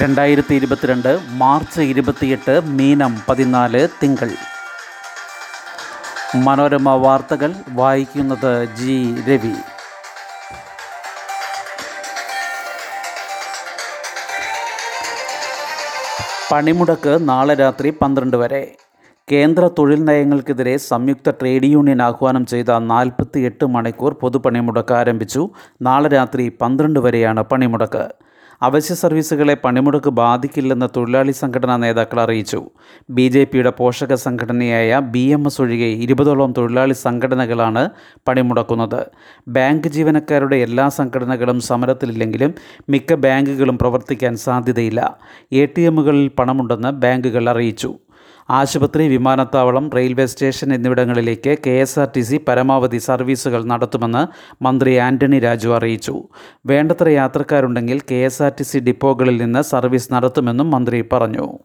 രണ്ടായിരത്തി ഇരുപത്തിരണ്ട് മാർച്ച് ഇരുപത്തിയെട്ട് മീനം പതിനാല് തിങ്കൾ. മനോരമ വാർത്തകൾ വായിക്കുന്നത് ജി രവി. പണിമുടക്ക് നാളെ രാത്രി പന്ത്രണ്ട് വരെ. കേന്ദ്ര തൊഴിൽ നയങ്ങൾക്കെതിരെ സംയുക്ത ട്രേഡ് യൂണിയൻ ആഹ്വാനം ചെയ്ത നാൽപ്പത്തി എട്ട് മണിക്കൂർ പൊതുപണിമുടക്ക് ആരംഭിച്ചു. നാളെ രാത്രി പന്ത്രണ്ട് വരെയാണ് പണിമുടക്ക്. അവശ്യ സർവീസുകളെ പണിമുടക്ക് ബാധിക്കില്ലെന്ന് തൊഴിലാളി സംഘടനാ നേതാക്കൾ അറിയിച്ചു. ബി ജെ പിയുടെ പോഷക സംഘടനയായ ബി എം എസ് ഒഴികെ ഇരുപതോളം തൊഴിലാളി സംഘടനകളാണ് പണിമുടക്കുന്നത്. ബാങ്ക് ജീവനക്കാരുടെ എല്ലാ സംഘടനകളും സമരത്തിലില്ലെങ്കിലും മിക്ക ബാങ്കുകളും പ്രവർത്തിക്കാൻ സാധ്യതയില്ല. എ ടി എമ്മുകളിൽ പണമുണ്ടെന്ന് ബാങ്കുകൾ അറിയിച്ചു. ആശുപത്രി വിമാനത്താവളം റെയിൽവേ സ്റ്റേഷൻ എന്നിവിടങ്ങളിലേക്ക് K S R T C പരമാവധി സർവീസുകൾ നടത്തുമെന്ന് മന്ത്രി ആന്റണി രാജു അറിയിച്ചു. വേണ്ടത്ര യാത്രക്കാരുണ്ടെങ്കിൽ K S R T C ഡിപ്പോകളിൽ നിന്ന് സർവീസ് നടത്തുമെന്നും മന്ത്രി പറഞ്ഞു.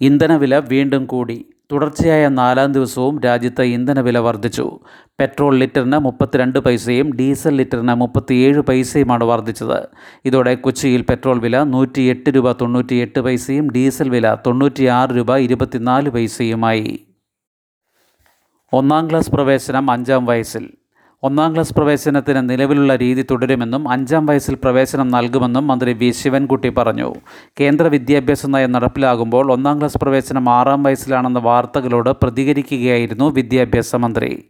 ഇന്ധനവില വീണ്ടും കൂടി. തുടർച്ചയായ നാലാം ദിവസവും രാജ്യത്ത് ഇന്ധനവില വർദ്ധിച്ചു. പെട്രോൾ ലിറ്ററിന് മുപ്പത്തിരണ്ട് പൈസയും ഡീസൽ ലിറ്ററിന് മുപ്പത്തിയേഴ് പൈസയുമാണ് വർദ്ധിച്ചത്. ഇതോടെ കൊച്ചിയിൽ പെട്രോൾ വില നൂറ്റിയെട്ട് രൂപ തൊണ്ണൂറ്റിയെട്ട് പൈസയും ഡീസൽ വില തൊണ്ണൂറ്റിയാറ് രൂപ ഇരുപത്തിനാല് പൈസയുമായി. ഒന്നാം ക്ലാസ് പ്രവേശനം അഞ്ചാം വയസ്സിൽ. ഒന്നാം ക്ലാസ് പ്രവേശനത്തിന് നിലവിലുള്ള രീതി തുടരുമെന്നും അഞ്ചാം വയസ്സിൽ പ്രവേശനം നൽകുമെന്നും മന്ത്രി വി. ശിവൻകുട്ടി പറഞ്ഞു. കേന്ദ്ര വിദ്യാഭ്യാസ നയം നടപ്പിലാകുമ്പോൾ ഒന്നാം ക്ലാസ് പ്രവേശനം ആറാം വയസ്സിലാണെന്ന വാർത്തകളോട് പ്രതികരിക്കുകയായിരുന്നു വിദ്യാഭ്യാസ മന്ത്രി.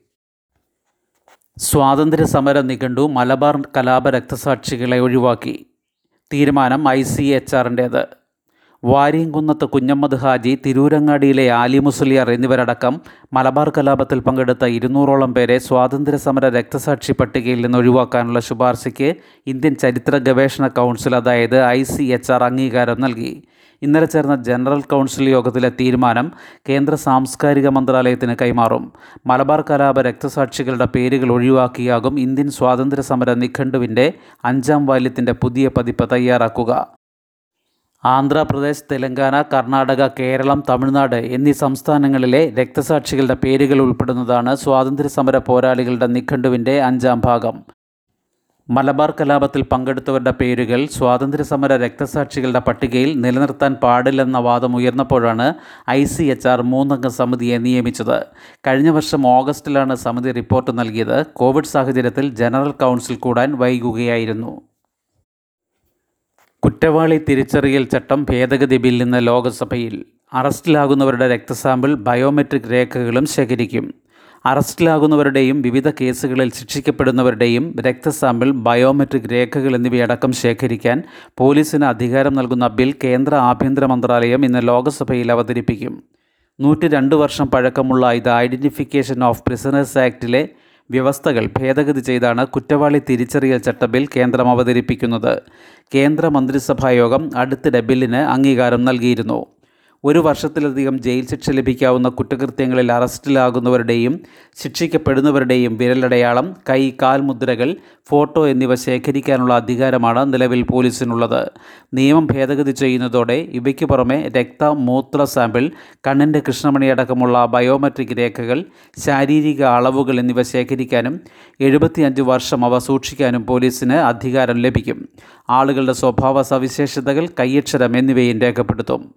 സ്വാതന്ത്ര്യ സമര നിഘണ്ടു മലബാർ കലാപ രക്തസാക്ഷികളെ ഒഴിവാക്കി. തീരുമാനം ഐ സി എച്ച് ആറിന്റേത് വാരിയംകുന്നത്ത് കുഞ്ഞമ്മദ് ഹാജി തിരൂരങ്ങാടിയിലെ ആലി മുസ്ലിയാർ എന്നിവരടക്കം മലബാർ കലാപത്തിൽ പങ്കെടുത്ത ഇരുന്നൂറോളം പേരെ സ്വാതന്ത്ര്യ സമര രക്തസാക്ഷി പട്ടികയിൽ നിന്ന് ഒഴിവാക്കാനുള്ള ശുപാർശയ്ക്ക് ഇന്ത്യൻ ചരിത്ര ഗവേഷണ കൗൺസിൽ അതായത് ഐ സി എച്ച് ആർ അംഗീകാരം നൽകി. ഇന്നലെ ചേർന്ന ജനറൽ കൗൺസിൽ യോഗത്തിലെ തീരുമാനം കേന്ദ്ര സാംസ്കാരിക മന്ത്രാലയത്തിന് കൈമാറും. മലബാർ കലാപ രക്തസാക്ഷികളുടെ പേരുകൾ ഒഴിവാക്കിയാകും ഇന്ത്യൻ സ്വാതന്ത്ര്യ സമര നിഘണ്ടുവിന്റെ അഞ്ചാം വാല്യത്തിന്റെ പുതിയ പതിപ്പ് തയ്യാറാക്കുക. ആന്ധ്രാപ്രദേശ് തെലങ്കാന കർണാടക കേരളം തമിഴ്നാട് എന്നീ സംസ്ഥാനങ്ങളിലെ രക്തസാക്ഷികളുടെ പേരുകൾ ഉൾപ്പെടുന്നതാണ് സ്വാതന്ത്ര്യസമര പോരാളികളുടെ നിഘണ്ടുവിന്റെ അഞ്ചാം ഭാഗം. മലബാർ കലാപത്തിൽ പങ്കെടുത്തവരുടെ പേരുകൾ സ്വാതന്ത്ര്യസമര രക്തസാക്ഷികളുടെ പട്ടികയിൽ നിലനിർത്താൻ പാടില്ലെന്ന വാദം ഉയർന്നപ്പോഴാണ് ഐ സി എച്ച് ആർ മൂന്നംഗ സമിതിയെ നിയമിച്ചത്. കഴിഞ്ഞ വർഷം ഓഗസ്റ്റിലാണ് സമിതി റിപ്പോർട്ട് നൽകിയത്. കോവിഡ് സാഹചര്യത്തിൽ ജനറൽ കൗൺസിൽ കൂടാൻ വൈകുകയായിരുന്നു. കുറ്റവാളി തിരിച്ചറിയൽ ചട്ടം ഭേദഗതി ബിൽ ഇന്ന് ലോക്സഭയിൽ അറസ്റ്റിലാകുന്നവരുടെ രക്തസാമ്പിൾ ബയോമെട്രിക് രേഖകളും ശേഖരിക്കും. അറസ്റ്റിലാകുന്നവരുടെയും വിവിധ കേസുകളിൽ ശിക്ഷിക്കപ്പെടുന്നവരുടെയും രക്തസാമ്പിൾ ബയോമെട്രിക് രേഖകൾ എന്നിവയടക്കം ശേഖരിക്കാൻ പോലീസിന് അധികാരം നൽകുന്ന ബിൽ കേന്ദ്ര ആഭ്യന്തര മന്ത്രാലയം ഇന്ന് ലോക്സഭയിൽ അവതരിപ്പിക്കും. നൂറ്റി രണ്ട് വർഷം പഴക്കമുള്ള ഇത് ഐഡന്റിഫിക്കേഷൻ ഓഫ് പ്രിസണേഴ്സ് ആക്ടിലെ വ്യവസ്ഥകൾ ഭേദഗതി ചെയ്താണ് കുറ്റവാളി തിരിച്ചറിയൽ ചട്ട ബിൽ കേന്ദ്രം അവതരിപ്പിക്കുന്നത്. കേന്ദ്ര മന്ത്രിസഭാ യോഗം അടുത്തിടെ ബില്ലിന് അംഗീകാരം നൽകിയിരുന്നു. ഒരു വർഷത്തിലധികം ജയിൽ ശിക്ഷ ലഭിക്കാവുന്ന കുറ്റകൃത്യങ്ങളിൽ അറസ്റ്റിലാകുന്നവരുടെയും ശിക്ഷിക്കപ്പെടുന്നവരുടെയും വിരലടയാളം കൈ കാൽ മുദ്രകൾ ഫോട്ടോ എന്നിവ ശേഖരിക്കാനുള്ള അധികാരമാണ് നിലവിൽ പോലീസിനുള്ളത്. നിയമം ഭേദഗതി ചെയ്യുന്നതോടെ ഇവയ്ക്ക് പുറമെ രക്ത മൂത്ര സാമ്പിൾ കണ്ണിന്റെ കൃഷ്ണമണി അടക്കമുള്ള ബയോമെട്രിക് രേഖകൾ ശാരീരിക അളവുകൾ എന്നിവ ശേഖരിക്കാനും എഴുപത്തിയഞ്ച് വർഷം അവ സൂക്ഷിക്കാനും പോലീസിന് അധികാരം ലഭിക്കും. ആളുകളുടെ സ്വഭാവ സവിശേഷതകൾ കയ്യക്ഷരം എന്നിവയും രേഖപ്പെടുത്തും.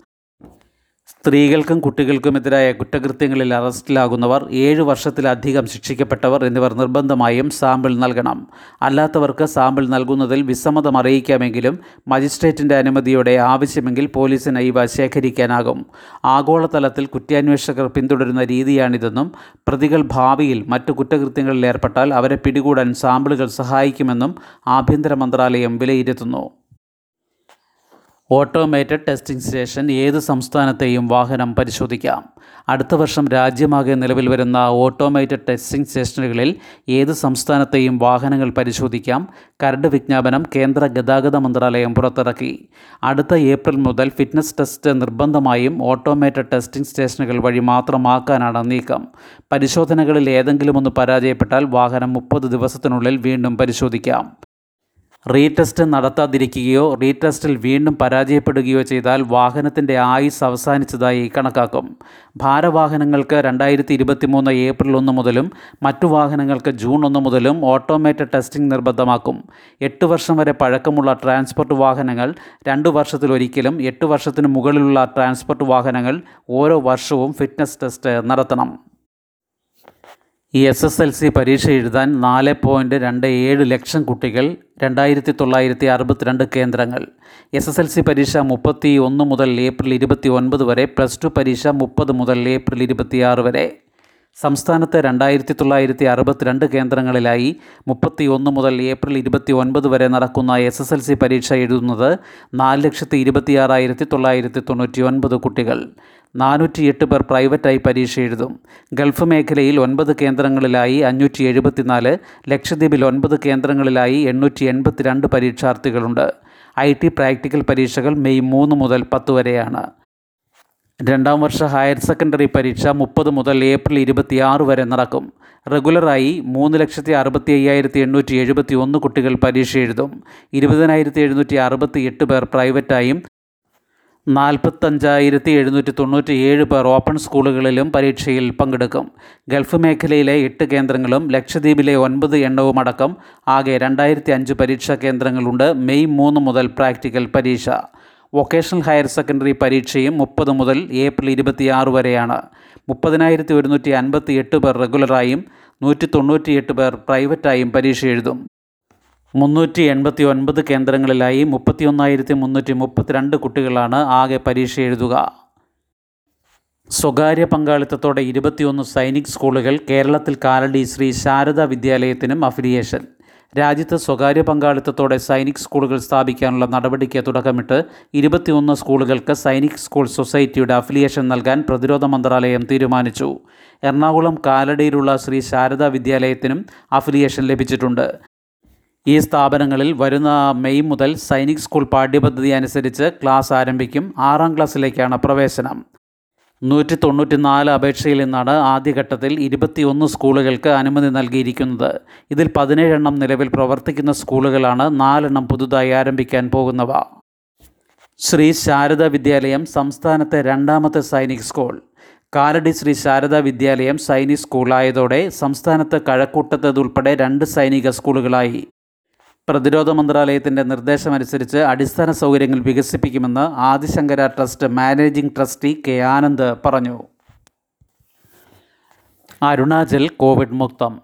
സ്ത്രീകൾക്കും കുട്ടികൾക്കും കുട്ടികൾക്കുമെതിരായ കുറ്റകൃത്യങ്ങളിൽ അറസ്റ്റിലാകുന്നവർ ഏഴ് വർഷത്തിലധികം ശിക്ഷിക്കപ്പെട്ടവർ എന്നിവർ നിർബന്ധമായും സാമ്പിൾ നൽകണം. അല്ലാത്തവർക്ക് സാമ്പിൾ നൽകുന്നതിൽ വിസമ്മതം അറിയിക്കാമെങ്കിലും മജിസ്ട്രേറ്റിന്റെ അനുമതിയോടെ ആവശ്യമെങ്കിൽ പോലീസിന് ഇവ ശേഖരിക്കാനാകും. ആഗോളതലത്തിൽ കുറ്റാന്വേഷകർ പിന്തുടരുന്ന രീതിയാണിതെന്നും പ്രതികൾ ഭാവിയിൽ മറ്റു കുറ്റകൃത്യങ്ങളിൽ ഏർപ്പെട്ടാൽ അവരെ പിടികൂടാൻ സാമ്പിളുകൾ സഹായിക്കുമെന്നും ആഭ്യന്തര മന്ത്രാലയം വിലയിരുത്തുന്നു. ഓട്ടോമേറ്റഡ് ടെസ്റ്റിംഗ് സ്റ്റേഷൻ ഏത് സംസ്ഥാനത്തെയും വാഹനം പരിശോധിക്കാം. അടുത്ത വർഷം രാജ്യമാകെ നിലവിൽ വരുന്ന ഓട്ടോമേറ്റഡ് ടെസ്റ്റിംഗ് സ്റ്റേഷനുകളിൽ ഏത് സംസ്ഥാനത്തെയും വാഹനങ്ങൾ പരിശോധിക്കാം. കരട് വിജ്ഞാപനം കേന്ദ്ര ഗതാഗത മന്ത്രാലയം പുറത്തിറക്കി. അടുത്ത ഏപ്രിൽ മുതൽ ഫിറ്റ്നസ് ടെസ്റ്റ് നിർബന്ധമായും ഓട്ടോമേറ്റഡ് ടെസ്റ്റിംഗ് സ്റ്റേഷനുകൾ വഴി മാത്രമാക്കാനാണ് നീക്കം. പരിശോധനകളിൽ ഏതെങ്കിലും ഒന്ന് പരാജയപ്പെട്ടാൽ വാഹനം മുപ്പത് ദിവസത്തിനുള്ളിൽ വീണ്ടും പരിശോധിക്കാം. റീടെസ്റ്റ് നടത്താതിരിക്കുകയോ റീടെസ്റ്റിൽ വീണ്ടും പരാജയപ്പെടുകയോ ചെയ്താൽ വാഹനത്തിന്റെ ആയുസ് അവസാനിച്ചതായി കണക്കാക്കും. ഭാരവാഹനങ്ങൾക്ക് രണ്ടായിരത്തി ഇരുപത്തി മൂന്ന് ഏപ്രിൽ ഒന്ന് മുതലും മറ്റു വാഹനങ്ങൾക്ക് ജൂൺ ഒന്ന് മുതലും ഓട്ടോമേറ്റഡ് ടെസ്റ്റിംഗ് നിർബന്ധമാക്കും. എട്ട് വർഷം വരെ പഴക്കമുള്ള ട്രാൻസ്പോർട്ട് വാഹനങ്ങൾ രണ്ട് വർഷത്തിലൊരിക്കലും എട്ട് വർഷത്തിന് മുകളിലുള്ള ട്രാൻസ്പോർട്ട് വാഹനങ്ങൾ ഓരോ വർഷവും ഫിറ്റ്നസ് ടെസ്റ്റ് നടത്തണം. എസ് എസ് എൽ സി പരീക്ഷ എഴുതാൻ നാല് പോയിന്റ് രണ്ട് ഏഴ് ലക്ഷം കുട്ടികൾ രണ്ടായിരത്തി തൊള്ളായിരത്തി അറുപത്തിരണ്ട് കേന്ദ്രങ്ങൾ. എസ് എസ് എൽ സി പരീക്ഷ മുപ്പത്തി ഒന്ന് മുതൽ ഏപ്രിൽ ഇരുപത്തി ഒൻപത് വരെ പ്ലസ് ടു പരീക്ഷ മുപ്പത് മുതൽ ഏപ്രിൽ ഇരുപത്തിയാറ് വരെ. സംസ്ഥാനത്തെ രണ്ടായിരത്തി തൊള്ളായിരത്തി അറുപത്തിരണ്ട് കേന്ദ്രങ്ങളിലായി മുപ്പത്തി ഒന്ന് മുതൽ ഏപ്രിൽ ഇരുപത്തി ഒൻപത് വരെ നടക്കുന്ന എസ് എസ് എൽ സി പരീക്ഷ എഴുതുന്നത് നാല് ലക്ഷത്തി ഇരുപത്തിയാറായിരത്തി തൊള്ളായിരത്തി തൊണ്ണൂറ്റി ഒൻപത് കുട്ടികൾ. നാനൂറ്റിയെട്ട് പേർ പ്രൈവറ്റായി പരീക്ഷ എഴുതും. ഗൾഫ് മേഖലയിൽ ഒൻപത് കേന്ദ്രങ്ങളിലായി അഞ്ഞൂറ്റി എഴുപത്തിനാല് ലക്ഷദ്വീപിൽ ഒൻപത് കേന്ദ്രങ്ങളിലായി എണ്ണൂറ്റി എൺപത്തിരണ്ട് പരീക്ഷാർത്ഥികളുണ്ട്. ഐ ടി പ്രാക്ടിക്കൽ പരീക്ഷകൾ മെയ് മൂന്ന് മുതൽ പത്ത് വരെയാണ്. രണ്ടാം വർഷ ഹയർ സെക്കൻഡറി പരീക്ഷ മുപ്പത് മുതൽ ഏപ്രിൽ ഇരുപത്തിയാറ് വരെ നടക്കും. റെഗുലറായി മൂന്ന് ലക്ഷത്തി അറുപത്തി അയ്യായിരത്തി എണ്ണൂറ്റി എഴുപത്തി ഒന്ന് കുട്ടികൾ പരീക്ഷ എഴുതും. ഇരുപതിനായിരത്തി എഴുന്നൂറ്റി അറുപത്തി എട്ട് പേർ പ്രൈവറ്റായും നാൽപ്പത്തഞ്ചായിരത്തി എഴുന്നൂറ്റി തൊണ്ണൂറ്റി ഏഴ് പേർ ഓപ്പൺ സ്കൂളുകളിലും പരീക്ഷയിൽ പങ്കെടുക്കും. ഗൾഫ് മേഖലയിലെ എട്ട് കേന്ദ്രങ്ങളും ലക്ഷദ്വീപിലെ ഒൻപത് എണ്ണവും അടക്കം ആകെ രണ്ടായിരത്തി അഞ്ച് പരീക്ഷാ കേന്ദ്രങ്ങളുണ്ട് മെയ് മൂന്ന് മുതൽ പ്രാക്ടിക്കൽ പരീക്ഷ. വൊക്കേഷണൽ ഹയർ സെക്കൻഡറി പരീക്ഷയും മുപ്പത് മുതൽ ഏപ്രിൽ ഇരുപത്തിയാറ് വരെയാണ്. മുപ്പതിനായിരത്തി ഒരുന്നൂറ്റി അൻപത്തി എട്ട് പേർ റെഗുലറായും നൂറ്റി തൊണ്ണൂറ്റിയെട്ട് പേർ പ്രൈവറ്റായും പരീക്ഷ എഴുതും. മുന്നൂറ്റി എൺപത്തി ഒൻപത് കേന്ദ്രങ്ങളിലായി മുപ്പത്തിയൊന്നായിരത്തി മുന്നൂറ്റി മുപ്പത്തിരണ്ട് കുട്ടികളാണ് ആകെ പരീക്ഷ എഴുതുക. സ്വകാര്യ പങ്കാളിത്തത്തോടെ ഇരുപത്തിയൊന്ന് സൈനിക് സ്കൂളുകൾ കേരളത്തിൽ കാലടി ശ്രീ ശാരദ വിദ്യാലയത്തിനും അഫിലിയേഷൻ. രാജ്യത്ത് സ്വകാര്യ പങ്കാളിത്തത്തോടെ സൈനിക് സ്കൂളുകൾ സ്ഥാപിക്കാനുള്ള നടപടിക്ക് തുടക്കമിട്ട് ഇരുപത്തിയൊന്ന് സ്കൂളുകൾക്ക് സൈനിക് സ്കൂൾ സൊസൈറ്റിയുടെ അഫിലിയേഷൻ നൽകാൻ പ്രതിരോധ മന്ത്രാലയം തീരുമാനിച്ചു. എറണാകുളം കാലടിയിലുള്ള ശ്രീ ശാരദ വിദ്യാലയത്തിനും അഫിലിയേഷൻ ലഭിച്ചിട്ടുണ്ട്. ഈ സ്ഥാപനങ്ങളിൽ വരുന്ന മെയ് മുതൽ സൈനിക് സ്കൂൾ പാഠ്യപദ്ധതി അനുസരിച്ച് ക്ലാസ് ആരംഭിക്കും. ആറാം ക്ലാസ്സിലേക്കാണ് പ്രവേശനം. നൂറ്റി തൊണ്ണൂറ്റി നാല് അപേക്ഷയിൽ നിന്നാണ് ആദ്യഘട്ടത്തിൽ ഇരുപത്തിയൊന്ന് സ്കൂളുകൾക്ക് അനുമതി നൽകിയിരിക്കുന്നത്. ഇതിൽ പതിനേഴെണ്ണം നിലവിൽ പ്രവർത്തിക്കുന്ന സ്കൂളുകളാണ്. നാലെണ്ണം പുതുതായി ആരംഭിക്കാൻ പോകുന്നവ. ശ്രീ ശാരദ വിദ്യാലയം സംസ്ഥാനത്തെ രണ്ടാമത്തെ സൈനിക് സ്കൂൾ. കാലടി ശ്രീ ശാരദ വിദ്യാലയം സൈനിക് സ്കൂളായതോടെ സംസ്ഥാനത്ത് കഴക്കൂട്ടത്തതുൾപ്പെടെ രണ്ട് സൈനിക സ്കൂളുകളായി. പ്രതിരോധ മന്ത്രാലയത്തിന്റെ നിർദ്ദേശമനുസരിച്ച് അടിസ്ഥാന സൗകര്യങ്ങൾ വികസിപ്പിക്കുമെന്ന് Adishankara trust managing trustee K Anand പറഞ്ഞു. അരുണാചൽ കോവിഡ് മുക്തം.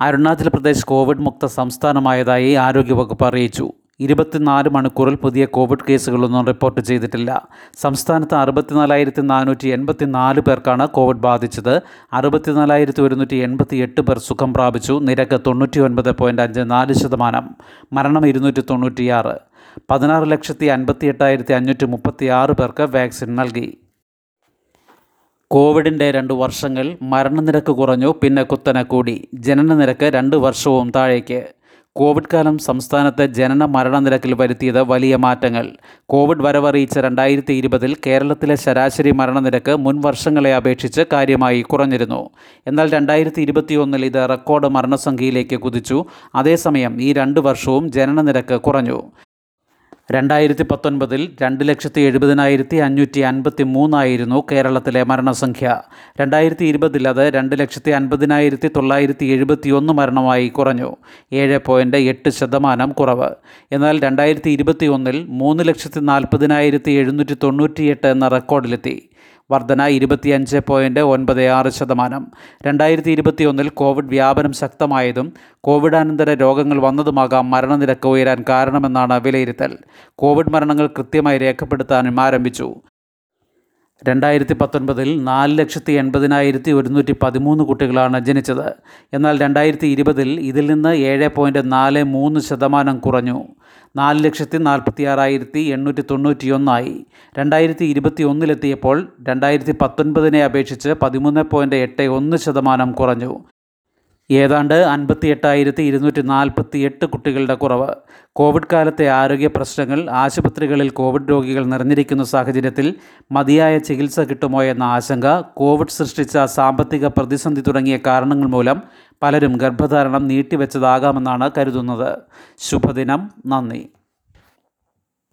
അരുണാചൽ പ്രദേശ് കോവിഡ് മുക്ത സംസ്ഥാനമായതായി ആരോഗ്യവകുപ്പ് അറിയിച്ചു. ഇരുപത്തിനാല് മണിക്കൂറിൽ പുതിയ കോവിഡ് കേസുകളൊന്നും റിപ്പോർട്ട് ചെയ്തിട്ടില്ല. സംസ്ഥാനത്ത് അറുപത്തിനാലായിരത്തി നാനൂറ്റി എൺപത്തി നാല് പേർക്കാണ് കോവിഡ് ബാധിച്ചത്. അറുപത്തിനാലായിരത്തി ഒരുന്നൂറ്റി എൺപത്തി എട്ട് പേർ സുഖം പ്രാപിച്ചു. നിരക്ക് തൊണ്ണൂറ്റി ഒൻപത് പോയിന്റ് അഞ്ച് നാല് ശതമാനം. മരണം ഇരുന്നൂറ്റി തൊണ്ണൂറ്റിയാറ് പതിനാറ് ലക്ഷത്തി അൻപത്തി എട്ടായിരത്തി അഞ്ഞൂറ്റി മുപ്പത്തി ആറ് പേർക്ക് വാക്സിൻ നൽകി. കോവിഡിന്റെ രണ്ട് വർഷങ്ങൾ മരണനിരക്ക് കുറഞ്ഞു പിന്നെ കുത്തനെ കൂടി. ജനനനിരക്ക് രണ്ട് വർഷവും താഴേക്ക്. കോവിഡ് കാലം സംസ്ഥാനത്തെ ജനന മരണനിരക്കിൽ വരുത്തിയത് വലിയ മാറ്റങ്ങൾ. കോവിഡ് വരവറിയിച്ച രണ്ടായിരത്തി ഇരുപതിൽ കേരളത്തിലെ ശരാശരി മരണനിരക്ക് മുൻ വർഷങ്ങളെ അപേക്ഷിച്ച് കാര്യമായി കുറഞ്ഞിരുന്നു. എന്നാൽ രണ്ടായിരത്തി ഇരുപത്തിയൊന്നിൽ ഇത് റെക്കോർഡ് മരണസംഖ്യയിലേക്ക് കുതിച്ചു. അതേസമയം ഈ രണ്ട് വർഷവും ജനനനിരക്ക് കുറഞ്ഞു. രണ്ടായിരത്തി പത്തൊൻപതിൽ രണ്ട് ലക്ഷത്തി എഴുപതിനായിരത്തി അഞ്ഞൂറ്റി അൻപത്തി മൂന്നായിരുന്നു കേരളത്തിലെ മരണസംഖ്യ. രണ്ടായിരത്തി ഇരുപതിൽ അത് രണ്ട് ലക്ഷത്തി അൻപതിനായിരത്തി തൊള്ളായിരത്തി എഴുപത്തി ഒന്ന് മരണമായി കുറഞ്ഞു. ഏഴ് പോയിന്റ് എട്ട് ശതമാനം കുറവ്. എന്നാൽ രണ്ടായിരത്തി ഇരുപത്തി ഒന്നിൽ മൂന്ന് ലക്ഷത്തി നാൽപ്പതിനായിരത്തി എഴുന്നൂറ്റി തൊണ്ണൂറ്റിയെട്ട് എന്ന റെക്കോർഡിലെത്തി. വർധന ഇരുപത്തിയഞ്ച് പോയിന്റ് ഒൻപത് ആറ് ശതമാനം. രണ്ടായിരത്തി ഇരുപത്തി ഒന്നിൽ കോവിഡ് വ്യാപനം ശക്തമായതും കോവിഡാനന്തര രോഗങ്ങൾ വന്നതുമാകാം മരണനിരക്ക് ഉയരാൻ കാരണമെന്നാണ് വിലയിരുത്തൽ. കോവിഡ് മരണങ്ങൾ കൃത്യമായി രേഖപ്പെടുത്താനും ആരംഭിച്ചു. രണ്ടായിരത്തി പത്തൊൻപതിൽ നാല് ലക്ഷത്തി എൺപതിനായിരത്തി ഒരുന്നൂറ്റി പതിമൂന്ന് കുട്ടികളാണ് ജനിച്ചത്. എന്നാൽ രണ്ടായിരത്തി ഇരുപതിൽ ഇതിൽ നിന്ന് ഏഴ് പോയിന്റ് നാല് മൂന്ന് ശതമാനം കുറഞ്ഞു. നാല് ലക്ഷത്തി നാൽപ്പത്തി ആറായിരത്തി എണ്ണൂറ്റി തൊണ്ണൂറ്റിയൊന്നായി രണ്ടായിരത്തി ഇരുപത്തി ഒന്നിലെത്തിയപ്പോൾ രണ്ടായിരത്തി പത്തൊൻപതിനെ അപേക്ഷിച്ച് പതിമൂന്ന് പോയിന്റ് എട്ട് ഒന്ന് ശതമാനം കുറഞ്ഞു. ഏതാണ്ട് അൻപത്തി എട്ടായിരത്തി ഇരുന്നൂറ്റി നാൽപ്പത്തി എട്ട് കുട്ടികളുടെ കുറവ്. കോവിഡ് കാലത്തെ ആരോഗ്യ പ്രശ്നങ്ങൾ ആശുപത്രികളിൽ കോവിഡ് രോഗികൾ നിറഞ്ഞിരിക്കുന്ന സാഹചര്യത്തിൽ മതിയായ ചികിത്സ കിട്ടുമോ എന്ന ആശങ്ക കോവിഡ് സൃഷ്ടിച്ച സാമ്പത്തിക പ്രതിസന്ധി തുടങ്ങിയ കാരണങ്ങൾ മൂലം പലരും ഗർഭധാരണം നീട്ടിവെച്ചതാകാമെന്നാണ് കരുതുന്നത്. ശുഭദിനം. നന്ദി.